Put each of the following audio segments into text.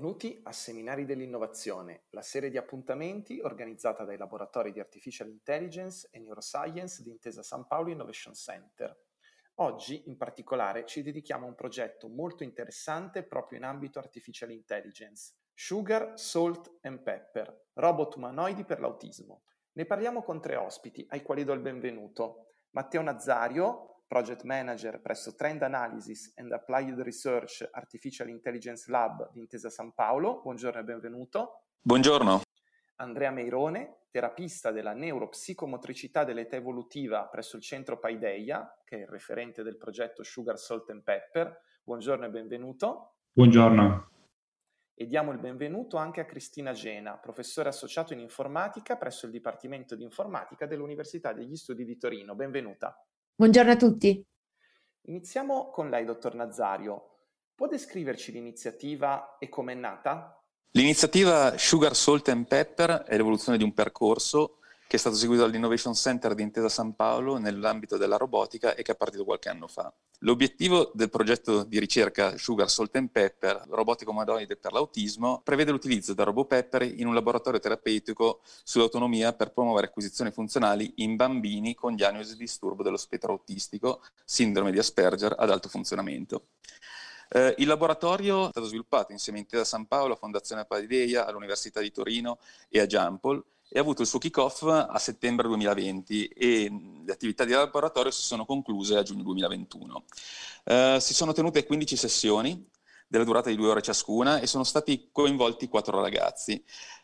Benvenuti a Seminari dell'Innovazione, la serie di appuntamenti organizzata dai laboratori di Artificial Intelligence e Neuroscience di Intesa San Paolo Innovation Center. Oggi in particolare ci dedichiamo a un progetto molto interessante proprio in ambito Artificial Intelligence, Sugar, Salt and Pepper, robot umanoidi per l'autismo. Ne parliamo con tre ospiti ai quali do il benvenuto. Matteo Nazzario, Project Manager presso Trend Analysis and Applied Research Artificial Intelligence Lab di Intesa San Paolo. Buongiorno e benvenuto. Buongiorno. Andrea Meirone, terapista della neuropsicomotricità dell'età evolutiva presso il centro Paideia, che è il referente del progetto Sugar Salt and Pepper. Buongiorno e benvenuto. Buongiorno. E diamo il benvenuto anche a Cristina Gena, professore associato in informatica presso il Dipartimento di Informatica dell'Università degli Studi di Torino. Benvenuta. Buongiorno a tutti. Iniziamo con lei, dottor Nazzario. Può descriverci l'iniziativa e com'è nata? L'iniziativa Sugar Salt and Pepper è l'evoluzione di un percorso che è stato seguito dall'Innovation Center di Intesa San Paolo nell'ambito della robotica e che è partito qualche anno fa. L'obiettivo del progetto di ricerca Sugar Salt and Pepper, robotico umanoide per l'autismo, prevede l'utilizzo del robot Pepper in un laboratorio terapeutico sull'autonomia per promuovere acquisizioni funzionali in bambini con diagnosi di disturbo dello spettro autistico, sindrome di Asperger ad alto funzionamento. Eh, il laboratorio è stato sviluppato insieme a Intesa San Paolo, Fondazione Paideia, all'Università di Torino e a Giampol e ha avuto il suo kick-off a settembre 2020 e le attività di laboratorio si sono concluse a giugno 2021. Eh, si sono tenute 15 sessioni della durata di due ore ciascuna e sono stati coinvolti quattro ragazzi.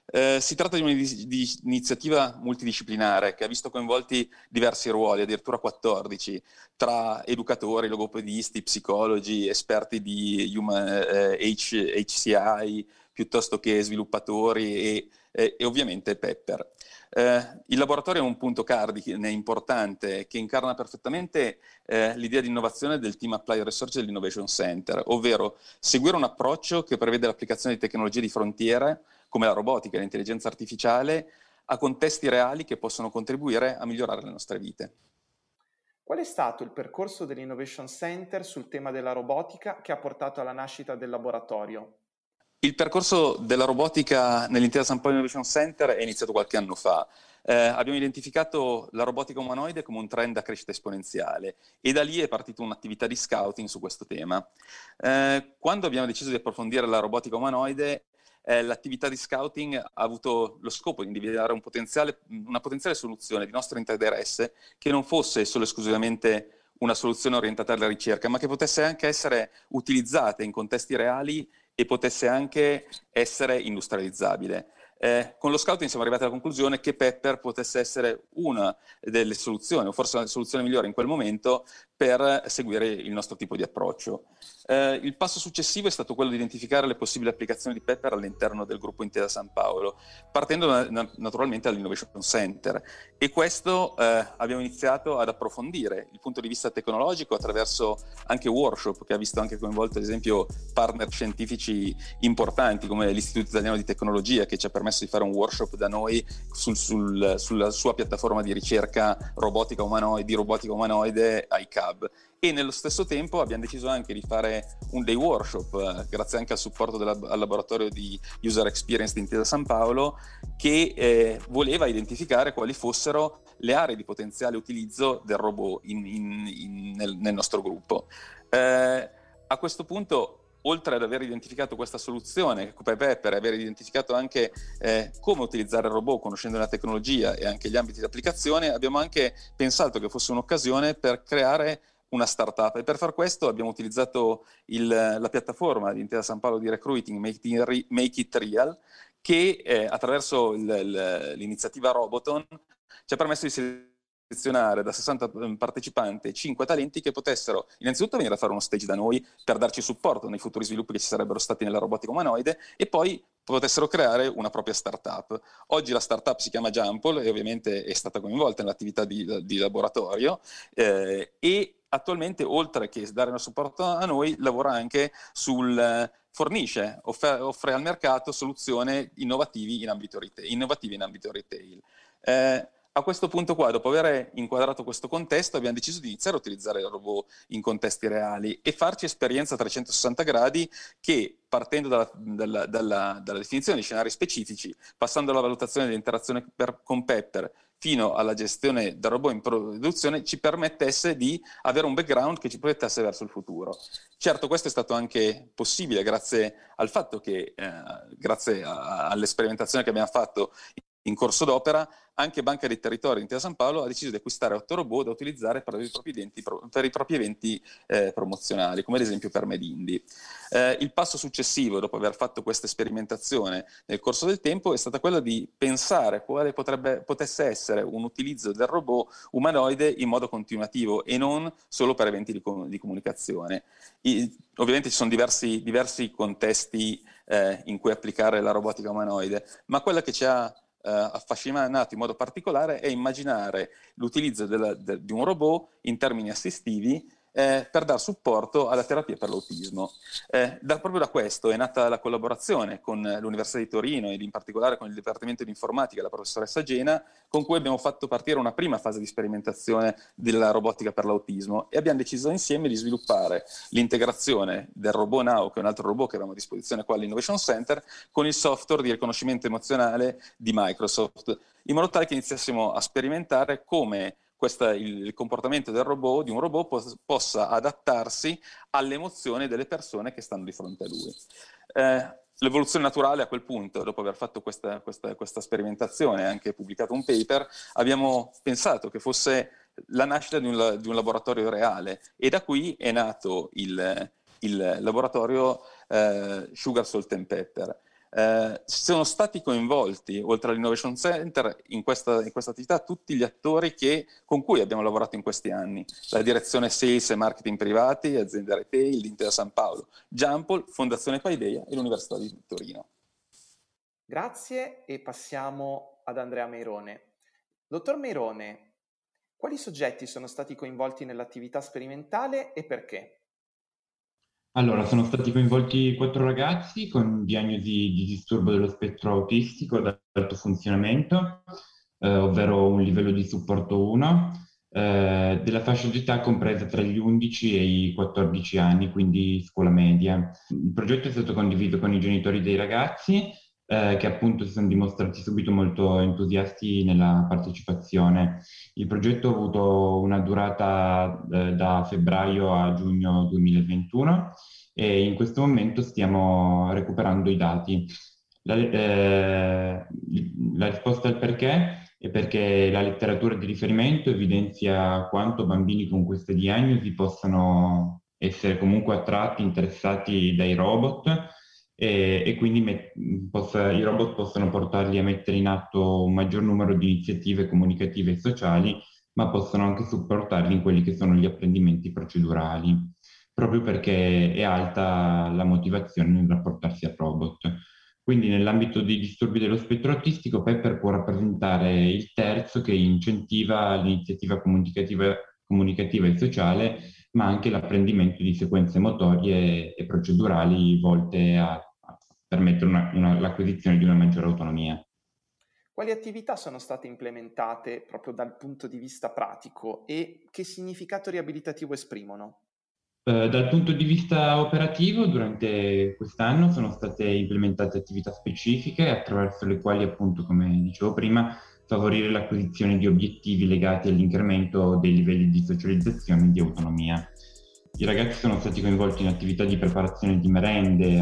Eh, si tratta di un'iniziativa multidisciplinare che ha visto coinvolti diversi ruoli, addirittura 14, tra educatori, logopedisti, psicologi, esperti di human, eh, HCI, piuttosto che sviluppatori e, e, e ovviamente Pepper. Eh, il laboratorio è un punto cardine importante che incarna perfettamente eh, l'idea di innovazione del Team Applied Research dell'Innovation Center, ovvero seguire un approccio che prevede l'applicazione di tecnologie di frontiera come la robotica e l'intelligenza artificiale, a contesti reali che possono contribuire a migliorare le nostre vite. Qual è stato il percorso dell'Innovation Center sul tema della robotica che ha portato alla nascita del laboratorio? Il percorso della robotica nell'intera San Paolo Innovation Center è iniziato qualche anno fa. Eh, abbiamo identificato la robotica umanoide come un trend a crescita esponenziale e da lì è partita un'attività di scouting su questo tema. Eh, quando abbiamo deciso di approfondire la robotica umanoide, eh, l'attività di scouting ha avuto lo scopo di individuare un potenziale, una potenziale soluzione di nostro interesse che non fosse solo esclusivamente una soluzione orientata alla ricerca, ma che potesse anche essere utilizzata in contesti reali e potesse anche essere industrializzabile. Eh, con lo scouting siamo arrivati alla conclusione che Pepper potesse essere una delle soluzioni, o forse la soluzione migliore in quel momento, per seguire il nostro tipo di approccio. Eh, il passo successivo è stato quello di identificare le possibili applicazioni di Pepper all'interno del gruppo Intesa San Paolo, partendo na- naturalmente dall'Innovation Center. E questo eh, abbiamo iniziato ad approfondire il punto di vista tecnologico attraverso anche workshop che ha visto anche coinvolto ad esempio partner scientifici importanti come l'Istituto Italiano di Tecnologia che ci ha permesso di fare un workshop da noi sul, sul, sulla sua piattaforma di ricerca robotica umanoide, di robotica umanoide ICAP Hub e nello stesso tempo abbiamo deciso anche di fare un day workshop, eh, grazie anche al supporto della, al laboratorio di User Experience di Intesa San Paolo, che eh, voleva identificare quali fossero le aree di potenziale utilizzo del robot in, in, in, nel, nel, nostro gruppo. Eh, a questo punto oltre ad aver identificato questa soluzione Pepper, aver identificato anche eh, come utilizzare il robot conoscendo la tecnologia e anche gli ambiti di applicazione, abbiamo anche pensato che fosse un'occasione per creare una startup e per far questo abbiamo utilizzato il, la piattaforma di Intesa San Paolo di recruiting Make, It Real che eh, attraverso l'iniziativa Roboton ci ha permesso di selezionare da 60 ehm, partecipanti 5 talenti che potessero innanzitutto venire a fare uno stage da noi per darci supporto nei futuri sviluppi che ci sarebbero stati nella robotica umanoide e poi potessero creare una propria startup. Oggi la startup si chiama Jumpol e ovviamente è stata coinvolta nell'attività di, di laboratorio eh, e attualmente oltre che dare un supporto a noi lavora anche sul fornisce, offre, offre al mercato soluzioni innovativi in ambito retail. In ambito retail. Eh, a questo punto qua, dopo aver inquadrato questo contesto, abbiamo deciso di iniziare a utilizzare il robot in contesti reali e farci esperienza a 360 gradi che, partendo dalla, dalla, dalla, dalla definizione di scenari specifici, passando alla valutazione dell'interazione per, con Pepper, fino alla gestione del robot in produzione, ci permettesse di avere un background che ci proiettasse verso il futuro. Certo, questo è stato anche possibile grazie al fatto che, eh, grazie all'esperimentazione che abbiamo fatto in corso d'opera, anche Banca dei Territori Intesa San Paolo ha deciso di acquistare otto robot da utilizzare per i propri eventi, per i propri eventi eh, promozionali, come ad esempio per Medindi. Eh, il passo successivo, dopo aver fatto questa sperimentazione nel corso del tempo, è stato quello di pensare quale potrebbe, potesse essere un utilizzo del robot umanoide in modo continuativo e non solo per eventi di, di comunicazione. I, ovviamente ci sono diversi, diversi contesti eh, in cui applicare la robotica umanoide, ma quella che ci ha eh, affascinato in modo particolare è immaginare l'utilizzo di un robot in termini assistivi eh, per dare supporto alla terapia per l'autismo. Eh, da, proprio da questo è nata la collaborazione con l'Università di Torino ed in particolare con il Dipartimento di Informatica, la professoressa Gena, con cui abbiamo fatto partire una prima fase di sperimentazione della robotica per l'autismo e abbiamo deciso insieme di sviluppare l'integrazione del robot Now, che è un altro robot che avevamo a disposizione qua all'Innovation Center, con il software di riconoscimento emozionale di Microsoft, in modo tale che iniziassimo a sperimentare come questa, il, il, comportamento del robot, di un robot pos, possa adattarsi alle emozioni delle persone che stanno di fronte a lui. Eh, L'evoluzione naturale a quel punto, dopo aver fatto questa, questa, questa sperimentazione e anche pubblicato un paper, abbiamo pensato che fosse la nascita di un, di un laboratorio reale e da qui è nato il, il laboratorio eh, Sugar Salt and Pepper. Eh, sono stati coinvolti, oltre all'Innovation Center, in questa, in questa attività tutti gli attori che, con cui abbiamo lavorato in questi anni. La direzione Sales e Marketing Privati, azienda retail, l'Intera San Paolo, Jumpol, Fondazione Paideia e l'Università di Torino. Grazie e passiamo ad Andrea Meirone. Dottor Meirone, quali soggetti sono stati coinvolti nell'attività sperimentale e perché? Allora, sono stati coinvolti quattro ragazzi con diagnosi di disturbo dello spettro autistico ad alto funzionamento, eh, ovvero un livello di supporto 1, eh, della fascia d'età compresa tra gli 11 e i 14 anni, quindi scuola media. Il progetto è stato condiviso con i genitori dei ragazzi eh, che appunto si sono dimostrati subito molto entusiasti nella partecipazione. Il progetto ha avuto una durata eh, da febbraio a giugno 2021 e in questo momento stiamo recuperando i dati. La, eh, la risposta al perché è perché la letteratura di riferimento evidenzia quanto bambini con queste diagnosi possano essere comunque attratti, interessati dai robot e, e quindi met, possa, i robot possono portarli a mettere in atto un maggior numero di iniziative comunicative e sociali, ma possono anche supportarli in quelli che sono gli apprendimenti procedurali, proprio perché è alta la motivazione nel rapportarsi al robot. Quindi nell'ambito dei disturbi dello spettro autistico, Pepper può rappresentare il terzo che incentiva l'iniziativa comunicativa, comunicativa e sociale ma anche l'apprendimento di sequenze motorie e procedurali volte a, permettere l'acquisizione di una maggiore autonomia. Quali attività sono state implementate proprio dal punto di vista pratico e che significato riabilitativo esprimono? Eh, dal punto di vista operativo, durante quest'anno sono state implementate attività specifiche attraverso le quali, appunto, come dicevo prima, favorire l'acquisizione di obiettivi legati all'incremento dei livelli di socializzazione e di autonomia. I ragazzi sono stati coinvolti in attività di preparazione di merende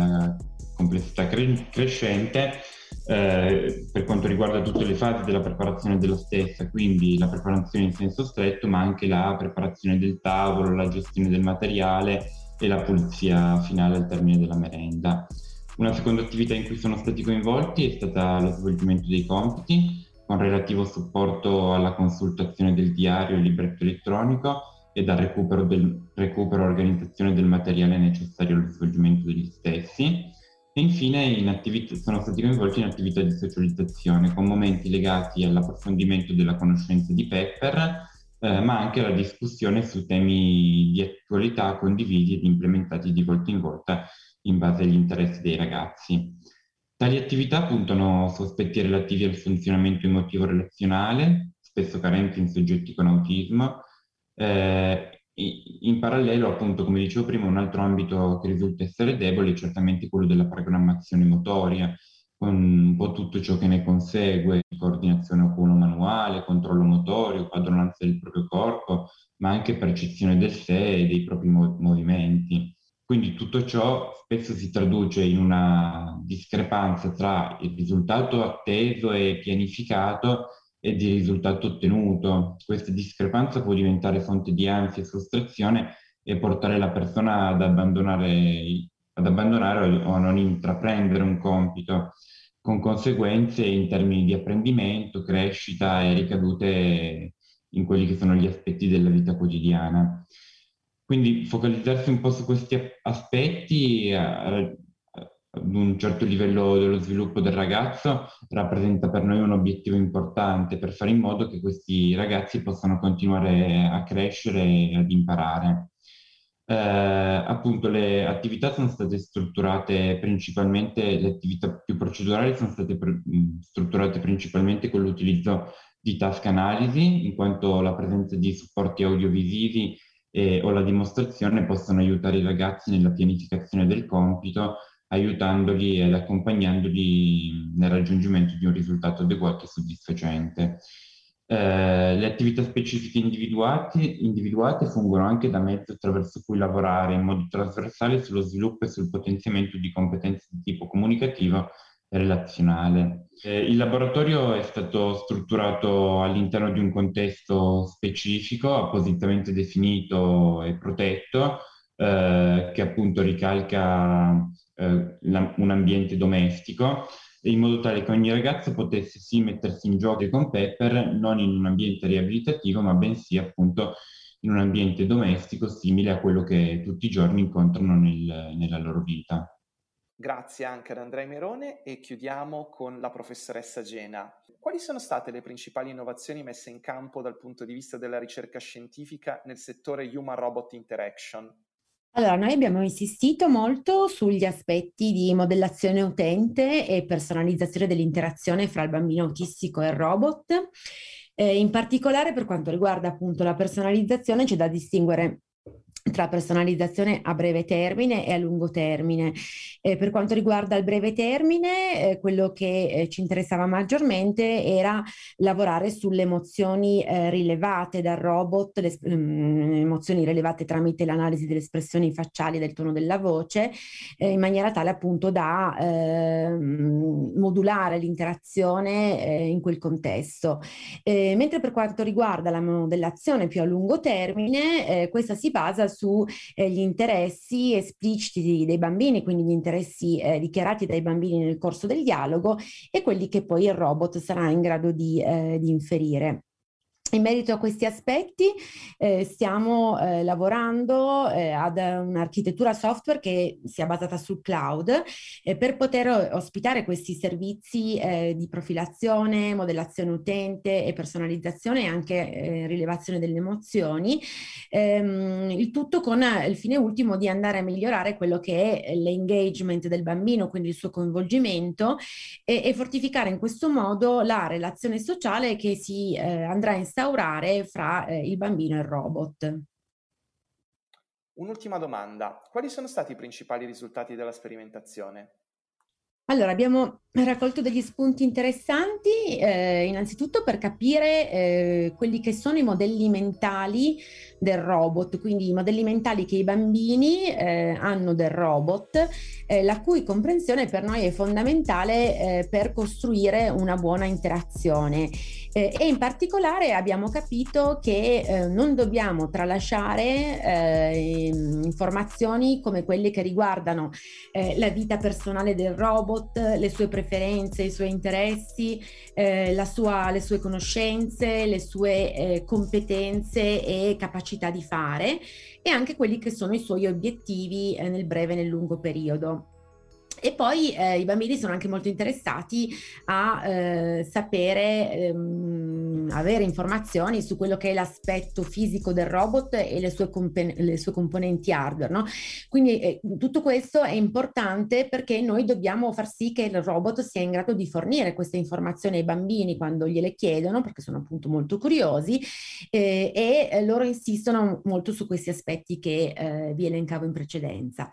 complessità cre- crescente eh, per quanto riguarda tutte le fasi della preparazione della stessa, quindi la preparazione in senso stretto, ma anche la preparazione del tavolo, la gestione del materiale e la pulizia finale al termine della merenda. Una seconda attività in cui sono stati coinvolti è stata lo svolgimento dei compiti, con relativo supporto alla consultazione del diario e libretto elettronico e dal recupero, e organizzazione del materiale necessario allo svolgimento degli stessi. E infine sono stati coinvolti in attività di socializzazione con momenti legati all'approfondimento della conoscenza di Pepper, eh, ma anche alla discussione su temi di attualità condivisi ed implementati di volta in volta in base agli interessi dei ragazzi. Tali attività puntano su aspetti relativi al funzionamento emotivo relazionale, spesso carenti in soggetti con autismo, eh, in parallelo, appunto, come dicevo prima, un altro ambito che risulta essere debole è certamente quello della programmazione motoria, con un po' tutto ciò che ne consegue, coordinazione oculo-manuale, controllo motorio, padronanza del proprio corpo, ma anche percezione del sé e dei propri mo- movimenti. Quindi tutto ciò spesso si traduce in una discrepanza tra il risultato atteso e pianificato e di risultato ottenuto. Questa discrepanza può diventare fonte di ansia e frustrazione e portare la persona ad abbandonare, ad abbandonare o a non intraprendere un compito, con conseguenze in termini di apprendimento, crescita e ricadute in quelli che sono gli aspetti della vita quotidiana. Quindi focalizzarsi un po' su questi aspetti ad un certo livello dello sviluppo del ragazzo rappresenta per noi un obiettivo importante per fare in modo che questi ragazzi possano continuare a crescere e ad imparare. Eh, appunto le attività sono state strutturate principalmente, le attività più procedurali sono state pr- strutturate principalmente con l'utilizzo di task analisi, in quanto la presenza di supporti audiovisivi e, o la dimostrazione possono aiutare i ragazzi nella pianificazione del compito aiutandoli ed accompagnandoli nel raggiungimento di un risultato adeguato e soddisfacente. Eh, le attività specifiche individuate, individuate fungono anche da mezzo attraverso cui lavorare in modo trasversale sullo sviluppo e sul potenziamento di competenze di tipo comunicativo e relazionale. Eh, il laboratorio è stato strutturato all'interno di un contesto specifico, appositamente definito e protetto, eh, che appunto ricalca eh, la, un ambiente domestico, in modo tale che ogni ragazzo potesse sì mettersi in gioco con Pepper, non in un ambiente riabilitativo, ma bensì appunto in un ambiente domestico simile a quello che tutti i giorni incontrano nel, nella loro vita. Grazie anche ad Andrea Merone e chiudiamo con la professoressa Gena. Quali sono state le principali innovazioni messe in campo dal punto di vista della ricerca scientifica nel settore Human Robot Interaction? Allora, noi abbiamo insistito molto sugli aspetti di modellazione utente e personalizzazione dell'interazione fra il bambino autistico e il robot. Eh, in particolare per quanto riguarda appunto la personalizzazione c'è da distinguere tra personalizzazione a breve termine e a lungo termine. Eh, per quanto riguarda il breve termine, eh, quello che eh, ci interessava maggiormente era lavorare sulle emozioni eh, rilevate dal robot, le um, emozioni rilevate tramite l'analisi delle espressioni facciali e del tono della voce, eh, in maniera tale appunto da ehm, modulare l'interazione eh, in quel contesto. mentre per quanto riguarda la modellazione più a lungo termine, questa si basa sugli eh, interessi espliciti dei bambini, quindi gli interessi eh, dichiarati dai bambini nel corso del dialogo e quelli che poi il robot sarà in grado di, eh, di inferire. In merito a questi aspetti eh, stiamo eh, lavorando eh, ad un'architettura software che sia basata sul cloud eh, per poter ospitare questi servizi eh, di profilazione, modellazione utente e personalizzazione e anche eh, rilevazione delle emozioni, ehm, il tutto con il fine ultimo di andare a migliorare quello che è l'engagement del bambino, quindi il suo coinvolgimento e, e fortificare in questo modo la relazione sociale che si andrà a instaurare instaurare fra eh, il bambino e il robot. Un'ultima domanda. Quali sono stati i principali risultati della sperimentazione? Allora, abbiamo raccolto degli spunti interessanti, eh, innanzitutto per capire eh, quelli che sono i modelli mentali del robot, quindi i modelli mentali che i bambini eh, hanno del robot, eh, la cui comprensione per noi è fondamentale eh, per costruire una buona interazione. Eh, e in particolare abbiamo capito che non dobbiamo tralasciare informazioni come quelle che riguardano la vita personale del robot, le sue preferenze, i suoi interessi, eh, sua, le sue conoscenze, le sue eh, competenze e capacità di fare e anche quelli che sono i suoi obiettivi eh, nel breve e nel lungo periodo. E poi eh, i bambini sono anche molto interessati a eh, sapere, ehm, avere informazioni su quello che è l'aspetto fisico del robot e le sue, comp- le sue componenti hardware. No? Quindi eh, tutto questo è importante perché noi dobbiamo far sì che il robot sia in grado di fornire queste informazioni ai bambini quando gliele chiedono, perché sono appunto molto curiosi eh, e loro insistono molto su questi aspetti che eh, vi elencavo in precedenza.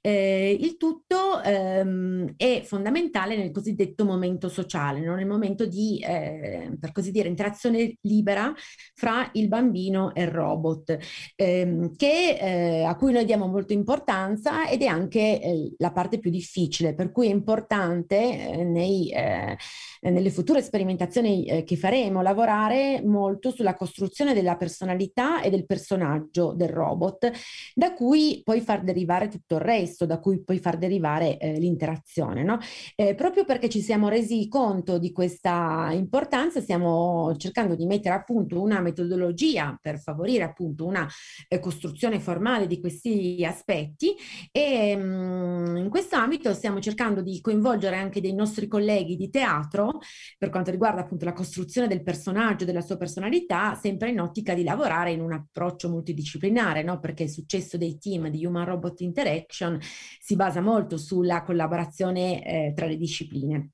Eh, il tutto ehm, è fondamentale nel cosiddetto momento sociale, no? nel momento di, eh, per così dire, interazione libera fra il bambino e il robot, ehm, che, eh, a cui noi diamo molta importanza ed è anche eh, la parte più difficile, per cui è importante eh, nei, eh, nelle future sperimentazioni che faremo lavorare molto sulla costruzione della personalità e del personaggio del robot, da cui poi far derivare tutto il resto, da cui poi far derivare eh, l'interazione. No? Eh, proprio perché ci siamo resi conto di questa importanza, stiamo cercando di mettere a punto una metodologia per favorire appunto una eh, costruzione formale di questi aspetti e mh, mm, in questo ambito stiamo cercando di coinvolgere anche dei nostri colleghi di teatro per quanto riguarda appunto la costruzione del personaggio, della sua personalità, sempre in ottica di lavorare in un approccio multidisciplinare, no? perché il successo dei team di Human Robot Interaction si basa molto sulla collaborazione eh, tra le discipline.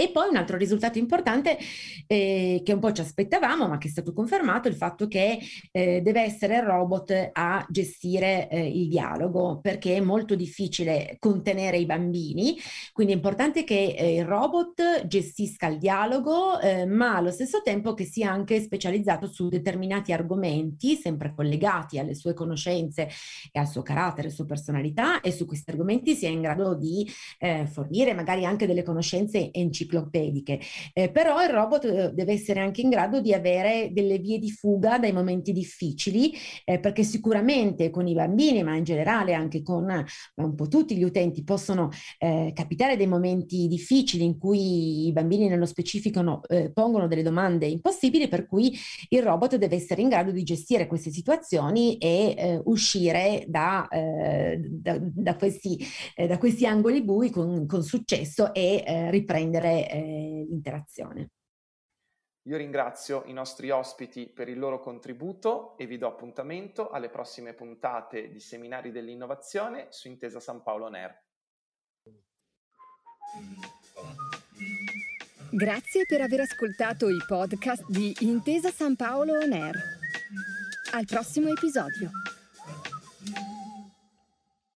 E poi un altro risultato importante eh, che un po' ci aspettavamo, ma che è stato confermato, è il fatto che eh, deve essere il robot a gestire eh, il dialogo, perché è molto difficile contenere i bambini, quindi è importante che eh, il robot gestisca il dialogo, eh, ma allo stesso tempo che sia anche specializzato su determinati argomenti, sempre collegati alle sue conoscenze e al suo carattere, alla sua personalità, e su questi argomenti sia in grado di eh, fornire magari anche delle conoscenze enciclopediche enciclopediche, eh, però il robot eh, deve essere anche in grado di avere delle vie di fuga dai momenti difficili, eh, perché sicuramente con i bambini, ma in generale anche con eh, un po' tutti gli utenti, possono eh, capitare dei momenti difficili in cui i bambini nello specifico no, eh, pongono delle domande impossibili, per cui il robot deve essere in grado di gestire queste situazioni e uscire da, da, da, questi, da, questi, angoli bui con, con successo e riprendere eh, l'interazione. Io ringrazio i nostri ospiti per il loro contributo e vi do appuntamento alle prossime puntate di Seminari dell'Innovazione su Intesa San Paolo NER. Grazie per aver ascoltato i podcast di Intesa San Paolo On Air. Al prossimo episodio.